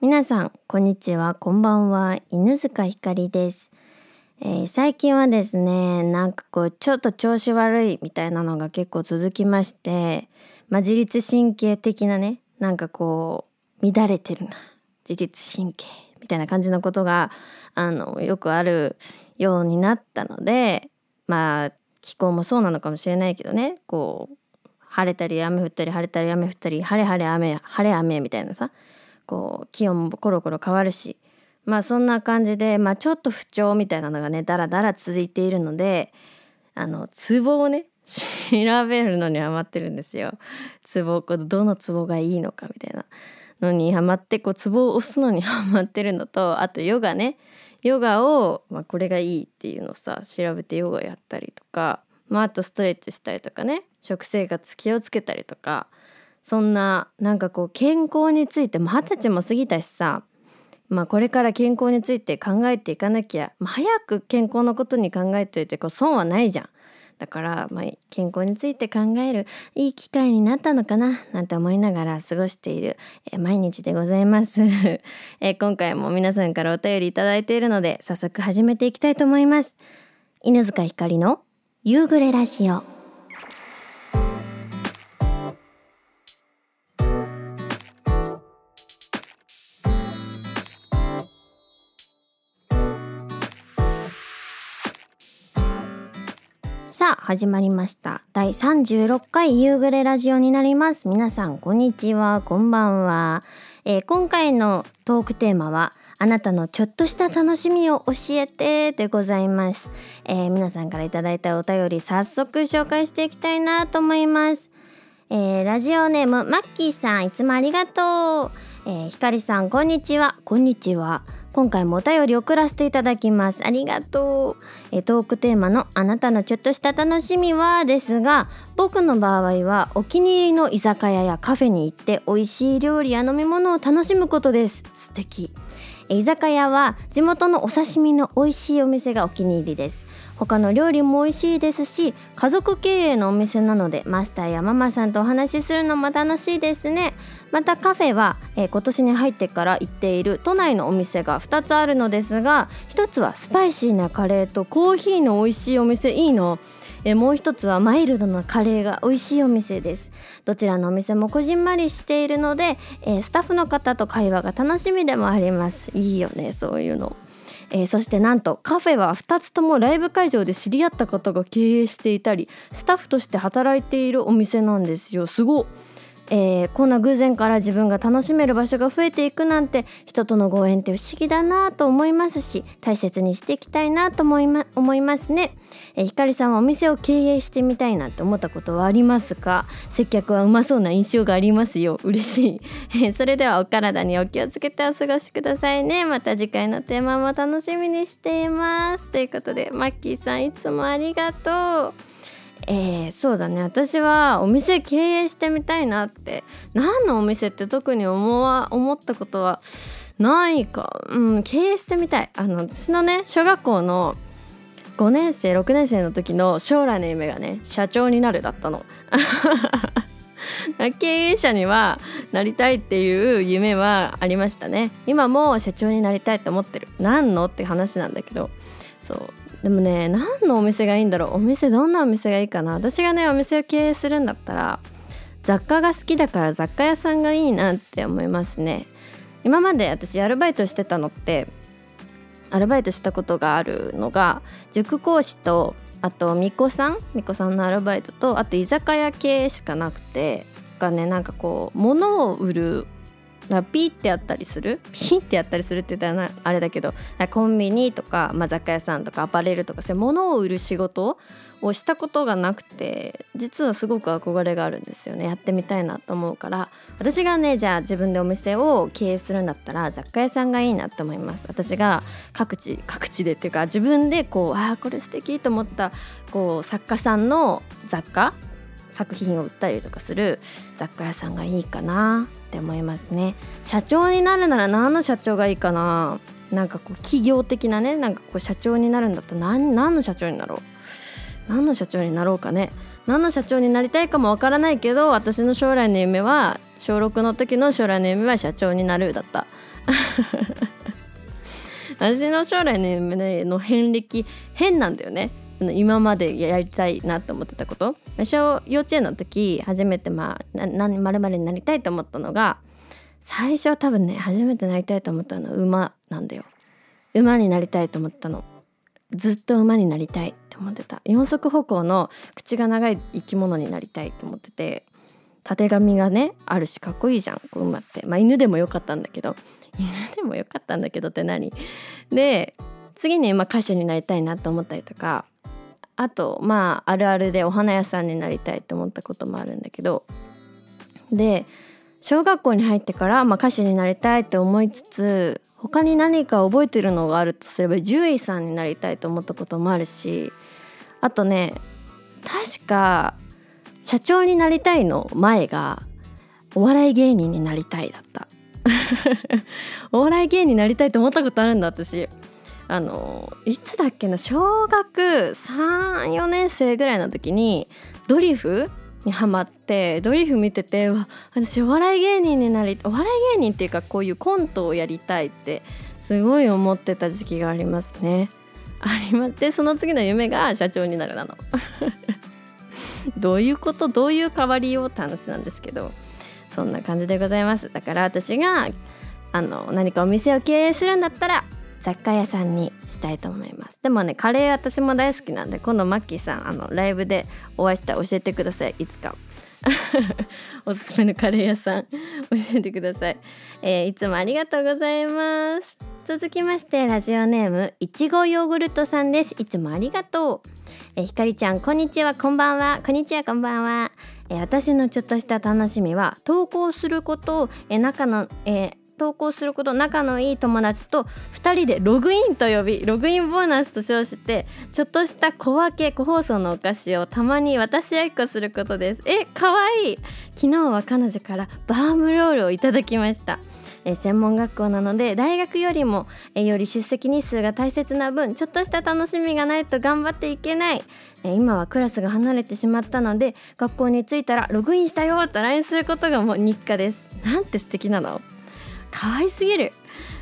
皆さんこんにちは。こんばんは。犬塚ひかりです、えー最近はですねなんかこうちょっと調子悪いみたいなのが結構続きまして、まあ、自律神経的なねなんかこう乱れてるな。自律神経みたいな感じのことがあのよくあるようになったのでまあ気候もそうなのかもしれないけどねこう晴れたり雨降ったり晴れたり雨降ったり晴れ晴れ雨晴れ雨みたいなさこう気温もコロコロ変わるしまあそんな感じで、まあ、ちょっと不調みたいなのがねだらだら続いているのであのツボをね調べるのにハマってるんですよ。ツボこうどのツボがいいのかみたいなのにハマってこうツボを押すのにハマってるのとあとヨガねヨガを、まあ、これがいいっていうのをさ調べてヨガやったりとか、まあ、あとストレッチしたりとかね食生活気をつけたりとかそんななんかこう健康について二十歳も過ぎたしさまあこれから健康について考えていかなきゃ、まあ、早く健康のことに考えていてこう損はないじゃん。だから、まあ、健康について考えるいい機会になったのかななんて思いながら過ごしている、毎日でございます、え今回も皆さんからお便りいただいているので早速始めていきたいと思います。犬塚ひかりの夕暮れラジオ。始まりました。第36回夕暮れラジオになります。皆さんこんにちは。こんばんは、えー今回のトークテーマはあなたのちょっとした楽しみを教えてでございます、えー皆さんからいただいたお便り早速紹介していきたいなと思います。えーラジオネームマッキーさんいつもありがとう、えー、ひかりさんこんにちは。こんにちは。今回もお便り送らせていただきます。ありがとう、えトークテーマのあなたのちょっとした楽しみはですが僕の場合はお気に入りの居酒屋やカフェに行って美味しい料理や飲み物を楽しむことです。素敵。え居酒屋は地元のお刺身の美味しいお店がお気に入りです。他の料理も美味しいですし家族経営のお店なのでマスターやママさんとお話しするのも楽しいですね。またカフェは、えー今年に入ってから行っている都内のお店が2つあるのですが1つはスパイシーなカレーとコーヒーの美味しいお店いいの。えーもう一つはマイルドなカレーが美味しいお店です。どちらのお店もこじんまりしているので、えースタッフの方と会話が楽しみでもあります。いいよねそういうの。えーそしてなんとカフェは2つともライブ会場で知り合った方が経営していたりスタッフとして働いているお店なんですよ。すごっ。えーこんな偶然から自分が楽しめる場所が増えていくなんて人とのご縁って不思議だなと思いますし大切にしていきたいなと思い,、ま、思いますね、えーひかりさんはお店を経営してみたいなって思ったことはありますか？接客はうまそうな印象がありますよ。嬉しい、えーそれではお体にお気をつけてお過ごしくださいね。また次回のテーマも楽しみにしています。ということでマッキーさんいつもありがとう。えーそうだね。私はお店経営してみたいなって。何のお店って特に思わ思ったことはないか、うん、経営してみたい。あの私のね小学校の5年生6年生の時の将来の夢がね社長になるだったの。経営者にはなりたいっていう夢はありましたね。今も社長になりたいって思ってる。何のって話なんだけど。そう。でもね何のお店がいいんだろう。お店どんなお店がいいかな。私がねお店を経営するんだったら雑貨が好きだから雑貨屋さんがいいなって思いますね。今まで私アルバイトしてたのってアルバイトしたことがあるのが塾講師とあと巫女さん巫女さんのアルバイトとあと居酒屋系しかなくてがねなんかこう物を売るなピーってやったりする？ピーってやったりするって言ったらあれだけどコンビニとか、まあ、雑貨屋さんとかアパレルとかそういう物を売る仕事をしたことがなくて実はすごく憧れがあるんですよね。やってみたいなと思うから。私がねじゃあ自分でお店を経営するんだったら雑貨屋さんがいいなと思います。私が各地各地でっていうか自分でこうああこれ素敵と思ったこう作家さんの雑貨作品を売ったりとかする雑貨屋さんがいいかなって思いますね。社長になるなら何の社長がいいかななんかこう企業的なねなんかこう社長になるんだったら何何の社長になろう何の社長になろうかね何の社長になりたいかもわからないけど私の将来の夢は小6の時の将来の夢は社長になるだった。私の将来の夢の遍歴変なんだよね。今までやりたいなと思ってたこと。小幼稚園の時初めてまあ何まるになりたいと思ったのが最初は多分ね初めてなりたいと思ったのは馬なんだよ。馬になりたいと思ったの。ずっと馬になりたいって思ってた。四足歩行の口が長い生き物になりたいと思っててたてがみがねあるしかっこいいじゃんこう馬って。まあ犬でもよかったんだけど。犬でもよかったんだけどって何？で次にま歌手になりたいなと思ったりとかあとまああるあるでお花屋さんになりたいと思ったこともあるんだけど。で小学校に入ってから、まあ、歌手になりたいって思いつつ他に何か覚えてるのがあるとすれば獣医さんになりたいと思ったこともあるしあとね確か社長になりたいの前がお笑い芸人になりたいだった。お笑い芸人になりたいと思ったことあるんだ私。あのいつだっけな小学34年生ぐらいの時にドリフにハマってドリフ見ててわ私お笑い芸人になりお笑い芸人っていうかこういうコントをやりたいってすごい思ってた時期がありますね。ありますでその次の夢が社長になるなの。どういうこと？どういう変わりよう？って話なんですけどそんな感じでございますだから私があの何かお店を経営するんだったら雑貨屋さんにしたいと思います。でもねカレー私も大好きなんで今度マッキーさんあのライブでお会いしたら教えてください。いつか。おすすめのカレー屋さん教えてください、えー、いつもありがとうございます。続きましてラジオネームいちごヨーグルトさんです。いつもありがとう。えひかりちゃんこんにちは。こんばんは。こんにちはこんばんは。え私のちょっとした楽しみは投稿すること。え仲のえ投稿すること仲のいい友達と2人でログインと呼びログインボーナスと称してちょっとした小分け個包装のお菓子をたまに渡し合いっこすることです。えかわいい。昨日は彼女からバームロールをいただきました。え専門学校なので大学よりもえより出席日数が大切な分ちょっとした楽しみがないと頑張っていけない。え今はクラスが離れてしまったので学校に着いたらログインしたよと LINE することがもう日課です。なんて素敵なの。可愛すぎる。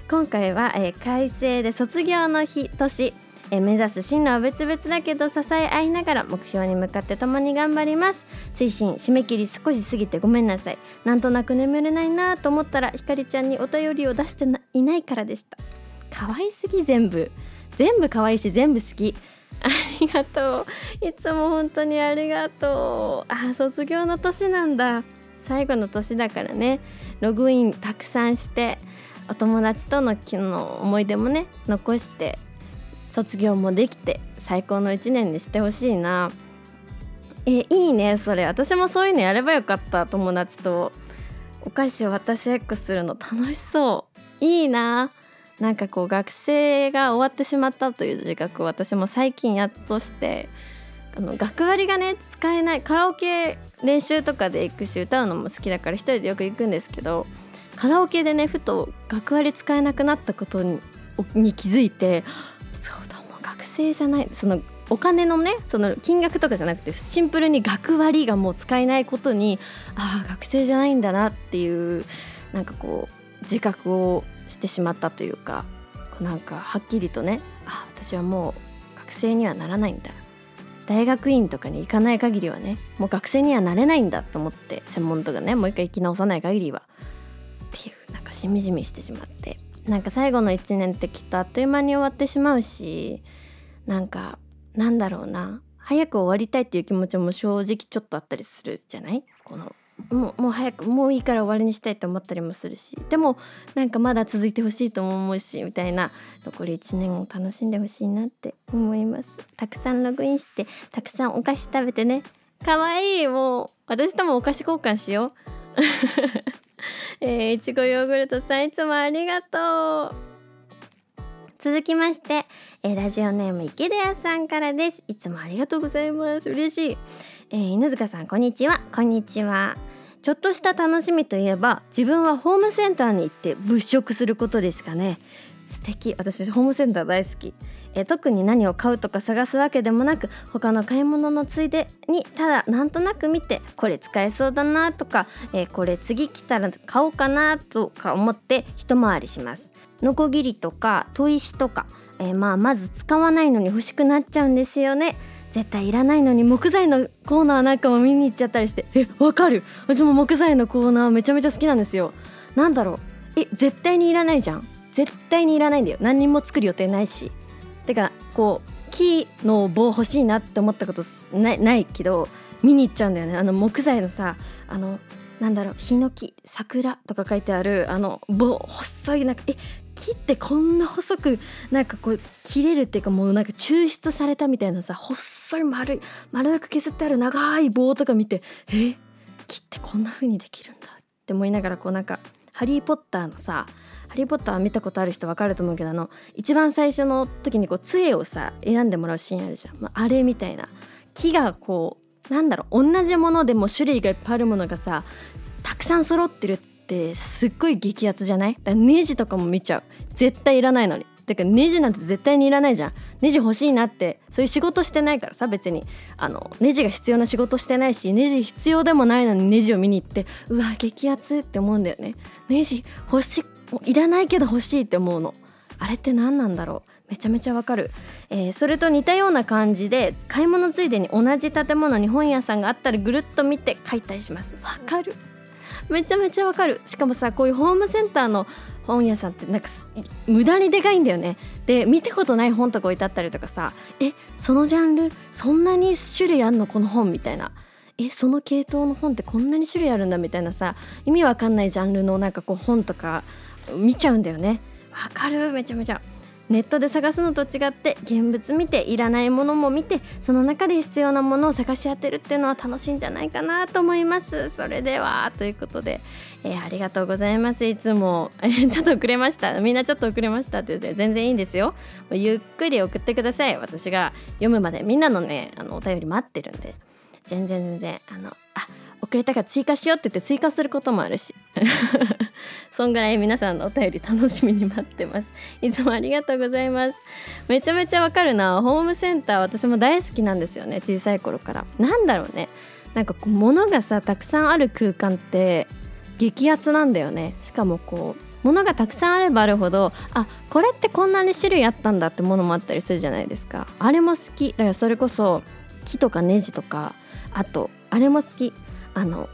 今回は、えー、改正で卒業の日年え目指す進路は別々だけど支え合いながら目標に向かって共に頑張ります。追伸締め切り少し過ぎてごめんなさい。なんとなく眠れないなと思ったらひかりちゃんにお便りを出していないからでした。可愛すぎ全部。全部可愛いし全部好き。ありがとう。いつも本当にありがとう。あ卒業の年なんだ。最後の年だからね。ログインたくさんしてお友達との昨の思い出もね残して卒業もできて最高の1年にしてほしいな。えいいねそれ。私もそういうのやればよかった友達と。お菓子を渡し X するの楽しそう。いいな。なんかこう学生が終わってしまったという自覚を私も最近やっとしてあの学割がね使えないカラオケ練習とかで行くし歌うのも好きだから一人でよく行くんですけどカラオケでねふと学割使えなくなったことにに気づいてそうだもう学生じゃないそのお金のねその金額とかじゃなくてシンプルに学割がもう使えないことにああ学生じゃないんだなっていうなんかこう自覚をしてしまったというかなんかはっきりとねあ私はもう学生にはならないんだ。大学院とかに行かない限りはねもう学生にはなれないんだと思って専門とかねもう一回生き直さない限りは。っていうなんかしみじみしてしまって。なんか最後の1年ってきっとあっという間に終わってしまうしなんかなんだろうな。早く終わりたいっていう気持ちも正直ちょっとあったりするじゃない？このもうもう早くもういいから終わりにしたいと思ったりもするし。でもなんかまだ続いてほしいとも思うしみたいな残り1年を楽しんでほしいなって思います。たくさんログインしてたくさんお菓子食べてね。かわいいもう私ともお菓子交換しよう。えー、いちごヨーグルトさんいつもありがとう。続きまして、えー、ラジオネーム池田屋さんからです。いつもありがとうございます。嬉しい。えー、犬塚さんこんにちは。こんにちは、ちょっとした楽しみといえば自分はホームセンターに行って物色することですかね。素敵。私ホームセンター大好き。え特に何を買うとか探すわけでもなく他の買い物のついでにただなんとなく見てこれ使えそうだなとか、えこれ次来たら買おうかなとか思って一回りします。ノコギリとか砥石とか、えまあまず使わないのに欲しくなっちゃうんですよね絶対いらないのに木材のコーナーなんかも見に行っちゃったりしてえわかる。うちも木材のコーナーめちゃめちゃ好きなんですよ。なんだろう。え絶対にいらないじゃん。絶対にいらないんだよ。何にも作る予定ないし。てかこう木の棒欲しいなって思ったことないないけど見に行っちゃうんだよね。あの木材のさあのなんだろう。ヒノキ桜とか書いてあるあの棒細いなんかえ木ってこんな細くなんかこう切れるっていうかもうなんか抽出されたみたいなさ細い丸い丸く削ってある長い棒とか見てえ木ってこんな風にできるんだって思いながらこうなんか「ハリー・ポッター」のさ「ハリー・ポッター」見たことある人わかると思うけどあの一番最初の時にこう杖をさ選んでもらうシーンあるじゃん、まあ、あれみたいな木がこうなんだろう同じものでも種類がいっぱいあるものがさたくさん揃ってるってってすっごい激アツじゃない？だからネジとかも見ちゃう。絶対いらないのに。だからネジなんて絶対にいらないじゃん。ネジ欲しいなって。そういう仕事してないからさ別に。あのネジが必要な仕事してないしネジ必要でもないのにネジを見に行ってうわ激アツって思うんだよね。ネジ欲しいいらないけど欲しいって思うの。あれって何なんだろう？めちゃめちゃわかる、えー、それと似たような感じで買い物ついでに同じ建物に本屋さんがあったらぐるっと見て買いたりします。わかる。めちゃめちゃわかる。しかもさこういうホームセンターの本屋さんってなんか無駄にでかいんだよね。で見たことない本とか置いてあったりとかさえそのジャンルそんなに種類あんのこの本みたいな。えその系統の本ってこんなに種類あるんだみたいなさ意味わかんないジャンルのなんかこう本とか見ちゃうんだよね。わかるめちゃめちゃ。ネットで探すのと違って現物見ていらないものも見てその中で必要なものを探し当てるっていうのは楽しいんじゃないかなと思います。それではということで、えー、ありがとうございます。いつも、えー、ちょっと遅れました。みんなちょっと遅れましたって言って全然いいんですよ。ゆっくり送ってください。私が読むまでみんなのねあのお便り待ってるんで。全然全然あのあ遅れたから追加しようって言って追加することもあるし。そんぐらい皆さんのお便り楽しみに待ってます。いつもありがとうございます。めちゃめちゃわかるな。ホームセンター私も大好きなんですよね。小さい頃から。なんだろうね。なんかこう物がさたくさんある空間って激アツなんだよね。しかもこう物がたくさんあればあるほどあこれってこんなに種類あったんだってものもあったりするじゃないですか。あれも好き。だからそれこそ木とかネジとかあとあれも好き。あの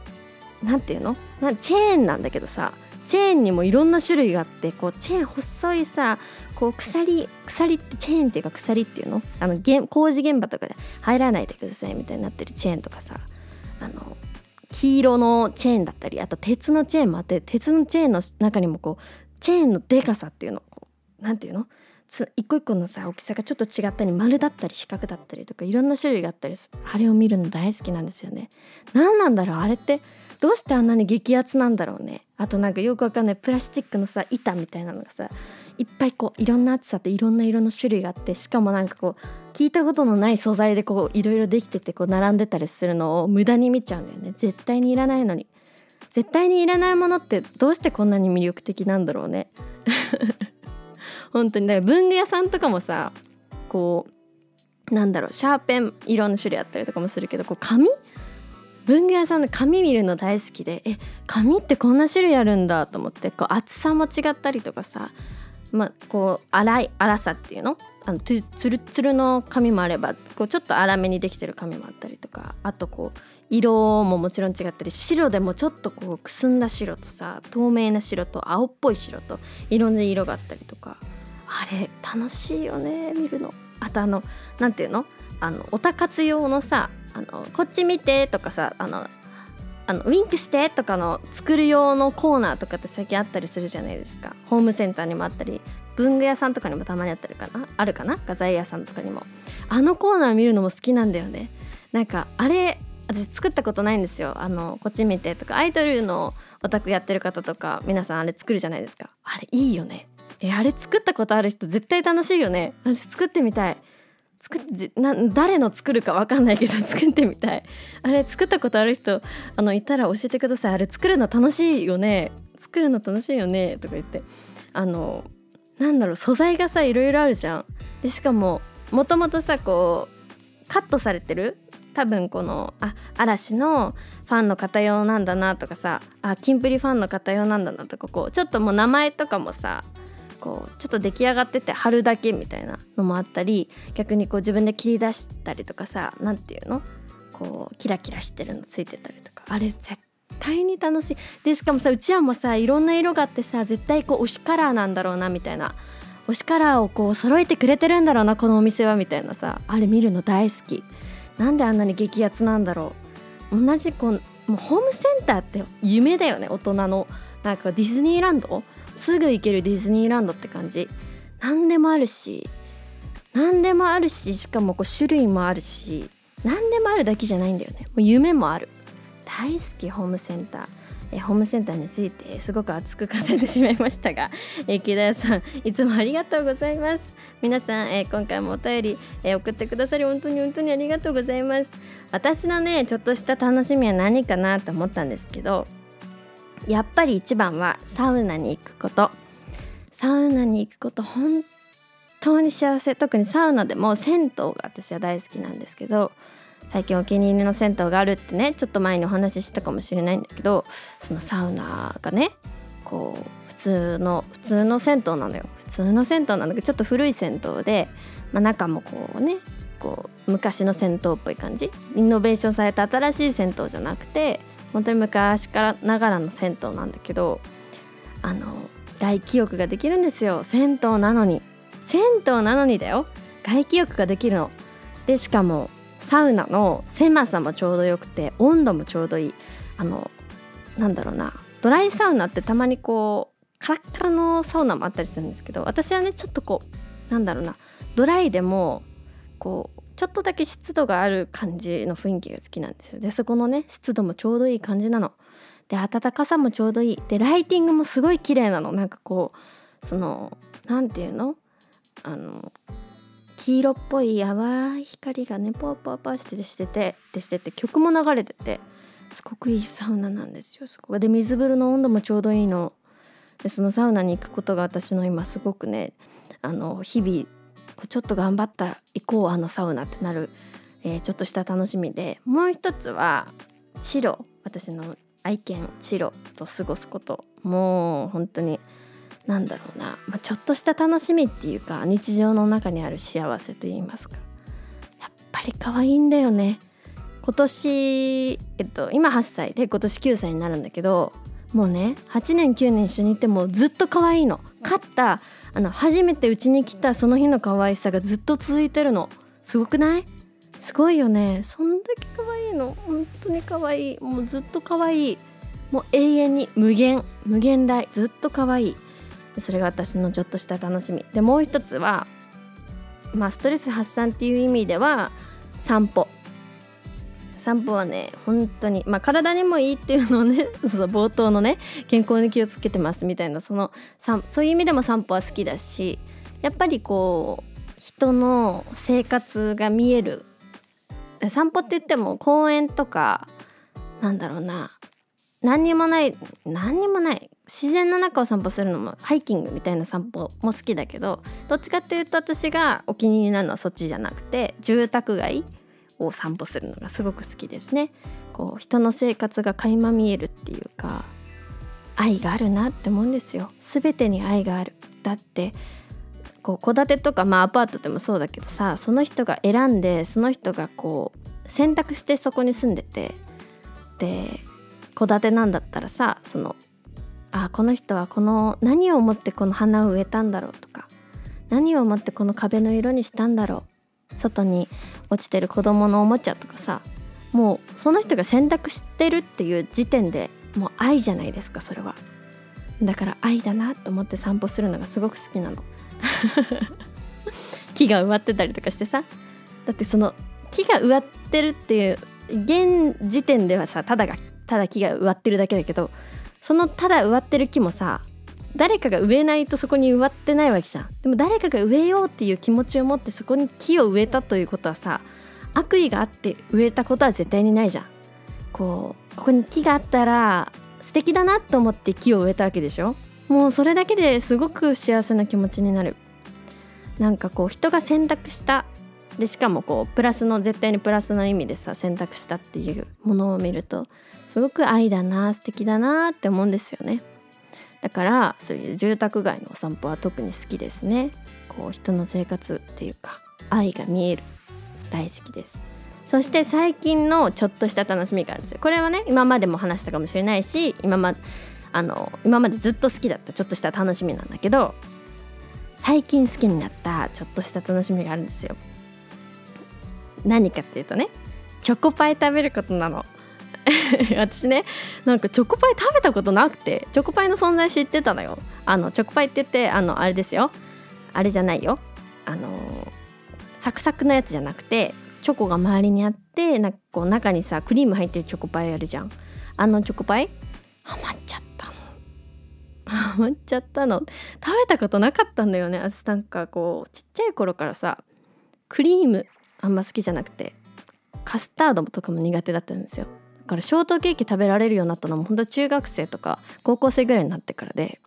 何ていうの？なチェーンなんだけどさ。チェーンにもいろんな種類があってこうチェーン細いさこう鎖鎖ってチェーンっていうか鎖っていうの？あの工事現場とかで入らないでくださいみたいになってるチェーンとかさあの黄色のチェーンだったりあと鉄のチェーンもあって鉄のチェーンの中にもこうチェーンのでかさっていうのこうなんていうの？一個一個のさ大きさがちょっと違ったり丸だったり四角だったりとかいろんな種類があったりあれを見るの大好きなんですよね。何なんだろう？あれってどうしてあんなに激アツなんだろうね。あとなんかよくわかんない。プラスチックのさ板みたいなのがさいっぱいこういろんな厚さといろんな色の種類があってしかもなんかこう聞いたことのない素材でこういろいろできててこう並んでたりするのを無駄に見ちゃうんだよね。絶対にいらないのに。絶対にいらないものってどうしてこんなに魅力的なんだろうね。本当に。だから文具屋さんとかもさこうなんだろうシャーペンいろんな種類あったりとかもするけどこう紙文具屋さんで紙見るの大好きでえ紙ってこんな種類あるんだと思ってこう厚さも違ったりとかさまあこう粗い粗さっていうの？あのつつるつるの紙もあればこうちょっと粗めにできてる紙もあったりとかあとこう色ももちろん違ったり白でもちょっとこうくすんだ白とさ透明な白と青っぽい白といろんな色があったりとか。あれ楽しいよね見るの。あとあの何ていうの？あのおたかつ用のさあのこっち見てとかさあのあのウィンクしてとかの作る用のコーナーとかって最近あったりするじゃないですか。ホームセンターにもあったり文具屋さんとかにもたまにあったりかな？あるかな？画材屋さんとかにも。あのコーナー見るのも好きなんだよね。なんかあれ私作ったことないんですよ。あのこっち見てとか。アイドルのオタクやってる方とか皆さんあれ作るじゃないですか。あれいいよね。えあれ作ったことある人絶対楽しいよね。私作ってみたい。作っじな誰の作るか分かんないけど 作ってみたい。あれ作ったことある人あのいたら教えてください。あれ作るの楽しいよね。作るの楽しいよね。とか言って。あのなんだろう素材がさいろいろあるじゃん。でしかももともとさこうカットされてる？多分このあ嵐のファンの方用なんだなとかさあキンプリファンの方用なんだなとかこうちょっともう名前とかもさこうちょっと出来上がってて貼るだけみたいなのもあったり逆にこう自分で切り出したりとかさ何て言うの？こうキラキラしてるのついてたりとか。あれ絶対に楽しい。でしかもさうちわもさいろんな色があってさ絶対こう推しカラーなんだろうなみたいな。推しカラーをこう揃えてくれてるんだろうなこのお店はみたいなさあれ見るの大好き。なんであんなに激アツなんだろう。同じこうもうホームセンターって夢だよね大人の。なんかディズニーランドすぐ行けるディズニーランドって感じ。何でもあるし何でもあるししかもこう種類もあるし何でもあるだけじゃないんだよね。もう夢もある。大好きホームセンター。えホームセンターについてすごく熱く語ってしまいましたが、え木田さんいつもありがとうございます。皆さん、え今回もお便り、え送ってくださり本当に本当にありがとうございます。私のねちょっとした楽しみは何かなと思ったんですけどやっぱり一番はサウナに行くこと。サウナに行くこと本当に幸せ。特にサウナでも銭湯が私は大好きなんですけど最近お気に入りの銭湯があるってねちょっと前にお話ししたかもしれないんだけどそのサウナがねこう普通の普通の銭湯なのよ。普通の銭湯なんだけどちょっと古い銭湯で、まあ、中もこうねこう昔の銭湯っぽい感じ。イノベーションされた新しい銭湯じゃなくて本当に昔からながらの銭湯なんだけどあの外気浴ができるんですよ。銭湯なのに。銭湯なのにだよ。外気浴ができるの。でしかもサウナの狭さもちょうどよくて温度もちょうどいい。あのなんだろうな。ドライサウナってたまにこうカラッカラのサウナもあったりするんですけど私はねちょっとこうなんだろうな。ドライでもこうちょっとだけ湿度がある感じの雰囲気が好きなんですよ。でそこのね湿度もちょうどいい感じなの。で暖かさもちょうどいい。でライティングもすごい綺麗なの。なんかこうその何て言うの？あの黄色っぽい淡い光がねポワポワポワしてしててでしてて曲も流れててすごくいいサウナなんですよ。そこで水風呂の温度もちょうどいいの。でそのサウナに行くことが私の今すごくねあの日々ちょっと頑張ったら行こうあのサウナってなる、えー、ちょっとした楽しみでもう一つはチロ私の愛犬チロと過ごすこと。もう本当に何だろうな、まあ、ちょっとした楽しみっていうか日常の中にある幸せと言いますか。やっぱり可愛いんだよね。今年、えっと、今8歳で今年9歳になるんだけどもうね8年9年一緒にいてもずっと可愛いの。勝ったあの初めてうちに来たその日の可愛さがずっと続いてるの。すごくない？すごいよね。そんだけ可愛いの。本当に可愛い。もうずっと可愛い。もう永遠に無限。無限大。ずっと可愛い。それが私のちょっとした楽しみ。でもう一つはまあストレス発散っていう意味では散歩。散歩はね本当にまあ体にもいいっていうのをね そう冒頭のね健康に気をつけてますみたいなそのそういう意味でも散歩は好きだしやっぱりこう人の生活が見える。散歩って言っても公園とかなんだろうな何にもない何にもない自然の中を散歩するのもハイキングみたいな散歩も好きだけどどっちかっていうと私がお気に入りなのはそっちじゃなくて住宅街を散歩するのがすごく好きですね。こう人の生活が垣間見えるっていうか愛があるなって思うんですよ。全てに愛がある。だってこう戸建てとかまあアパートでもそうだけどさその人が選んでその人がこう選択してそこに住んでてで戸建てなんだったらさそのあこの人はこの何を思ってこの花を植えたんだろうとか何を思ってこの壁の色にしたんだろう外に落ちてる子供のおもちゃとかさもうその人が選択してるっていう時点でもう愛じゃないですかそれは。だから愛だなと思って散歩するのがすごく好きなの。木が植わってたりとかしてさ。だってその木が植わってるっていう現時点ではさただがただ木が植わってるだけだけどそのただ植わってる木もさ誰かが植えないとそこに植わってないわけじゃん。でも誰かが植えようっていう気持ちを持ってそこに木を植えたということはさ悪意があって植えたことは絶対にないじゃん。こうここに木があったら素敵だなと思って木を植えたわけでしょ？もうそれだけですごく幸せな気持ちになる。なんかこう人が選択した。でしかもこうプラスの絶対にプラスの意味でさ選択したっていうものを見るとすごく愛だな素敵だなって思うんですよね。だからそういう住宅街のお散歩は特に好きですね。こう人の生活っていうか愛が見える。大好きです。そして最近のちょっとした楽しみがあるんですよ。これはね今までも話したかもしれないし今まあの今までずっと好きだったちょっとした楽しみなんだけど最近好きになったちょっとした楽しみがあるんですよ。何かっていうとねチョコパイ食べることなの。私ねなんかチョコパイ食べたことなくてチョコパイの存在知ってたのよ。あのチョコパイって言ってあのあれですよ。あれじゃないよ。あのサクサクのやつじゃなくてチョコが周りにあってなんかこう中にさクリーム入ってるチョコパイあるじゃん。あのチョコパイ？ハマっちゃったの。ハマっちゃったの。食べたことなかったんだよね。私なんかこうちっちゃい頃からさクリームあんま好きじゃなくてカスタードとかも苦手だったんですよ。からショートケーキ食べられるようになったのも本当中学生とか高校生ぐらいになってからで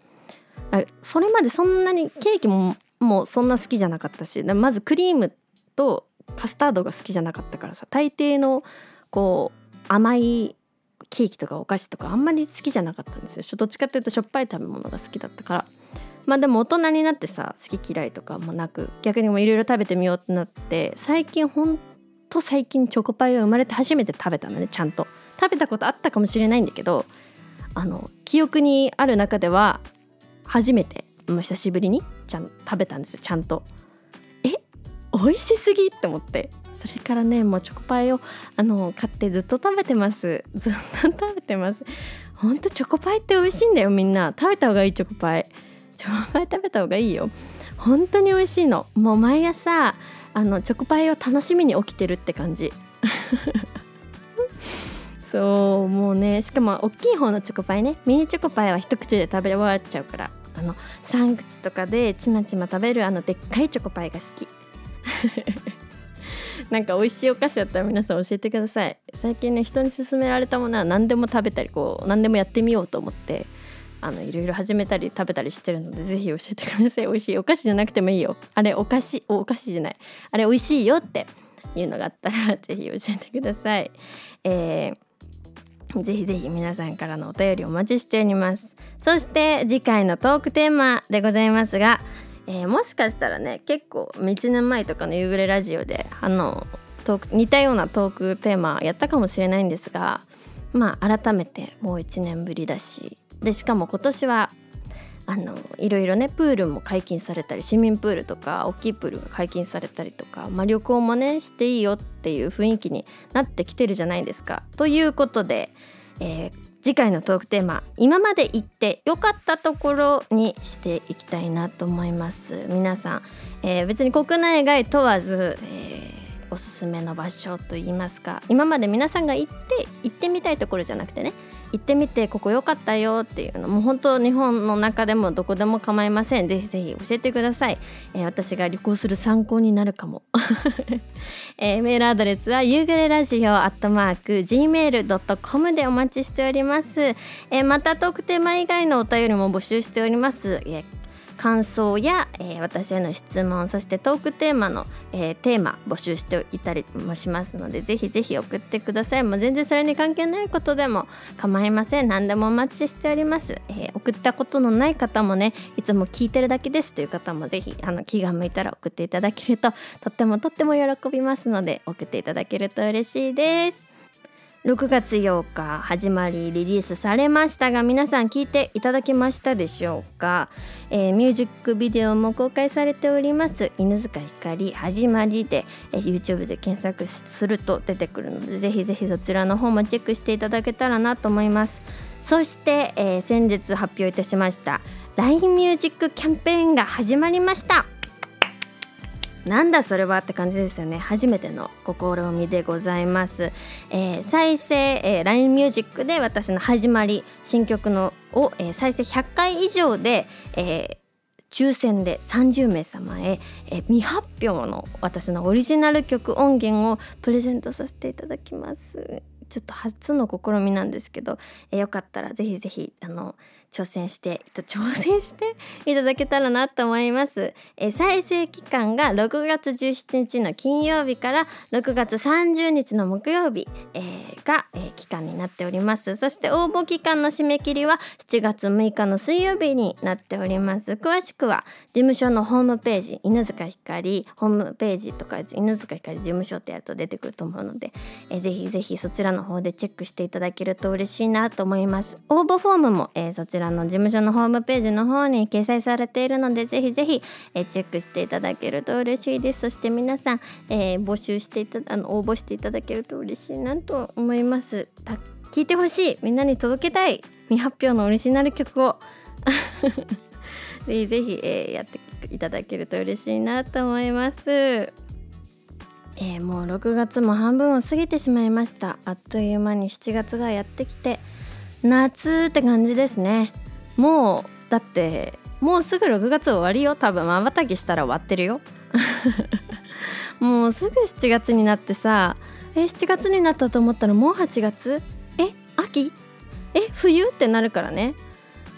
それまでそんなにケーキももうそんな好きじゃなかったしまずクリームとカスタードが好きじゃなかったからさ大抵のこう甘いケーキとかお菓子とかあんまり好きじゃなかったんですよ。どっちかっていうとしょっぱい食べ物が好きだったから。まあでも大人になってさ好き嫌いとかもなく逆にもいろいろ食べてみようってなって最近ほんと最近チョコパイが生まれて初めて食べたのねちゃんと。食べたことあったかもしれないんだけどあの記憶にある中では初めてもう久しぶりにちゃん食べたんですよちゃんと。え？美味しすぎって思って。それからねもうチョコパイをあの買ってずっと食べてます。ずっと食べてます。ほんとチョコパイって美味しいんだよみんな。食べた方がいいチョコパイ。チョコパイ食べた方がいいよ。本当に美味しいの。もう毎朝あのチョコパイを楽しみに起きてるって感じ。そうもうねしかも大きい方のチョコパイね。ミニチョコパイは一口で食べ終わっちゃうから。あの3口とかでちまちま食べるあのでっかいチョコパイが好き。なんか美味しいお菓子だったら皆さん教えてください。最近ね人に勧められたものは何でも食べたりこう何でもやってみようと思って。あのいろいろ始めたり食べたりしてるのでぜひ教えてください。美味しいお菓子じゃなくてもいいよ。あれお菓子お菓子じゃないあれ美味しいよっていうのがあったらぜひ教えてください、えー、ぜひぜひ皆さんからのお便りお待ちしております。そして次回のトークテーマでございますが、えー、もしかしたらね結構道の前とかの夕暮れラジオであのトーク似たようなトークテーマやったかもしれないんですがまあ改めてもう1年ぶりだしでしかも今年はあのいろいろねプールも解禁されたり市民プールとか大きいプールが解禁されたりとか、まあ、旅行もねしていいよっていう雰囲気になってきてるじゃないですか。ということで、えー、次回のトークテーマ今まで行って良かったところにしていきたいなと思います皆さん、えー、別に国内外問わず、えー、おすすめの場所といいますか今まで皆さんが行って行ってみたいところじゃなくてね行ってみてここ良かったよっていうのも本当日本の中でもどこでも構いません。ぜひぜひ教えてください、えー、私が旅行する参考になるかも、えー、メールアドレスは夕暮れラジオアットマーク gmail.com でお待ちしております、えー、またトークテーマ以外のお便りも募集しております、えー感想や、えー、私への質問そしてトークテーマの、えー、テーマ募集していたりもしますのでぜひぜひ送ってください。もう全然それに関係ないことでも構いません。何でもお待ちしております、えー、送ったことのない方もねいつも聞いてるだけです。という方もぜひあの気が向いたら送っていただけるととってもとっても喜びますので送っていただけると嬉しいです。6月8日始まりリリースされましたが皆さん聞いていただけましたでしょうか、えー、ミュージックビデオも公開されております。犬塚ひかり始まりで、えー、YouTube で検索すると出てくるのでぜひぜひそちらの方もチェックしていただけたらなと思います。そして、えー、先日発表いたしました LINE ミュージックキャンペーンが始まりました。なんだそれはって感じですよね。初めての試みでございます、えー、再生、えー、LINE ミュージックで私の始まり新曲のを、えー、再生100回以上で、えー、抽選で30名様へ、えー、未発表の私のオリジナル曲音源をプレゼントさせていただきます。ちょっと初の試みなんですけど、えー、よかったらぜひぜひあの挑戦して挑戦していただけたらなと思います、えー、再生期間が6月17日の金曜日から6月30日の木曜日、えー、が、えー、期間になっております。そして応募期間の締め切りは7月6日の水曜日になっております。詳しくは事務所のホームページ犬塚ひかりホームページとか犬塚ひかり事務所ってやると出てくると思うので、えー、ぜひぜひそちらの方でチェックしていただけると嬉しいなと思います。応募フォームも、えー、そちらちらの事務所のホームページの方に掲載されているのでぜひぜひ、えチェックしていただけると嬉しいです。そして皆さん、えー、募集していたあの応募していただけると嬉しいなと思います。聞いてほしい。みんなに届けたい。未発表のオリジナル曲を。ぜひぜひ、えー、やっていただけると嬉しいなと思います。えー、もう6月も半分を過ぎてしまいました。あっという間に7月がやってきて夏って感じですね。もうだってもうすぐ6月終わりよ。多分まばたきしたら終わってるよ。もうすぐ7月になってさえ7月になったと思ったらもう8月？え秋？え冬ってなるからね。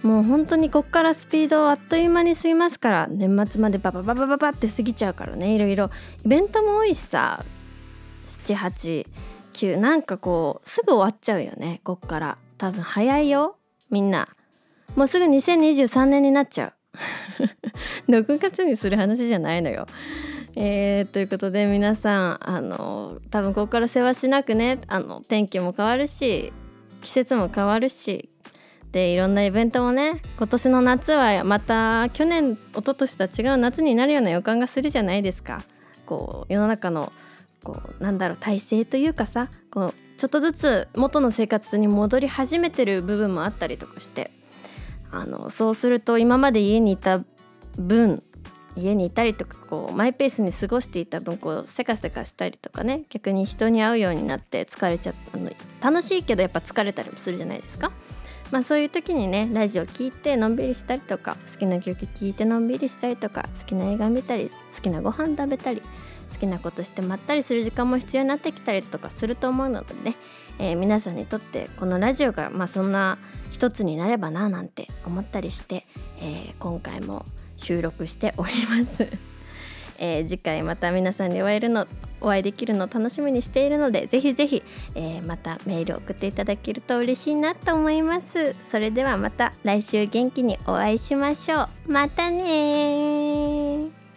もう本当にこっからスピードあっという間に過ぎますから年末までババババババって過ぎちゃうからね。いろいろ。イベントも多いしさ789なんかこうすぐ終わっちゃうよねこっから。多分早いよ。みんな。もうすぐ2023年になっちゃう。6月にする話じゃないのよ。えー、ということで皆さんあの多分ここから世話しなくね。あの天気も変わるし季節も変わるし。でいろんなイベントもね今年の夏はまた去年一昨年とは違う夏になるような予感がするじゃないですか。こう世の中のこうなんだろう体制というかさこうちょっとずつ元の生活に戻り始めてる部分もあったりとかしてあのそうすると今まで家にいた分家にいたりとかこうマイペースに過ごしていた分こうせかせかしたりとかね逆に人に会うようになって疲れちゃったの楽しいけどやっぱ疲れたりもするじゃないですか。まあそういう時にねラジオ聴いてのんびりしたりとか好きな曲聴いてのんびりしたりとか好きな映画見たり好きなご飯食べたり好きなことしてまったりする時間も必要になってきたりとかすると思うのでね、えー、皆さんにとってこのラジオがまあそんな一つになればななんて思ったりして、えー、今回も収録しております。え、次回また皆さんにお会えるのお会いできるのを楽しみにしているのでぜひぜひ、えー、またメール送っていただけると嬉しいなと思います。それではまた来週元気にお会いしましょう。またね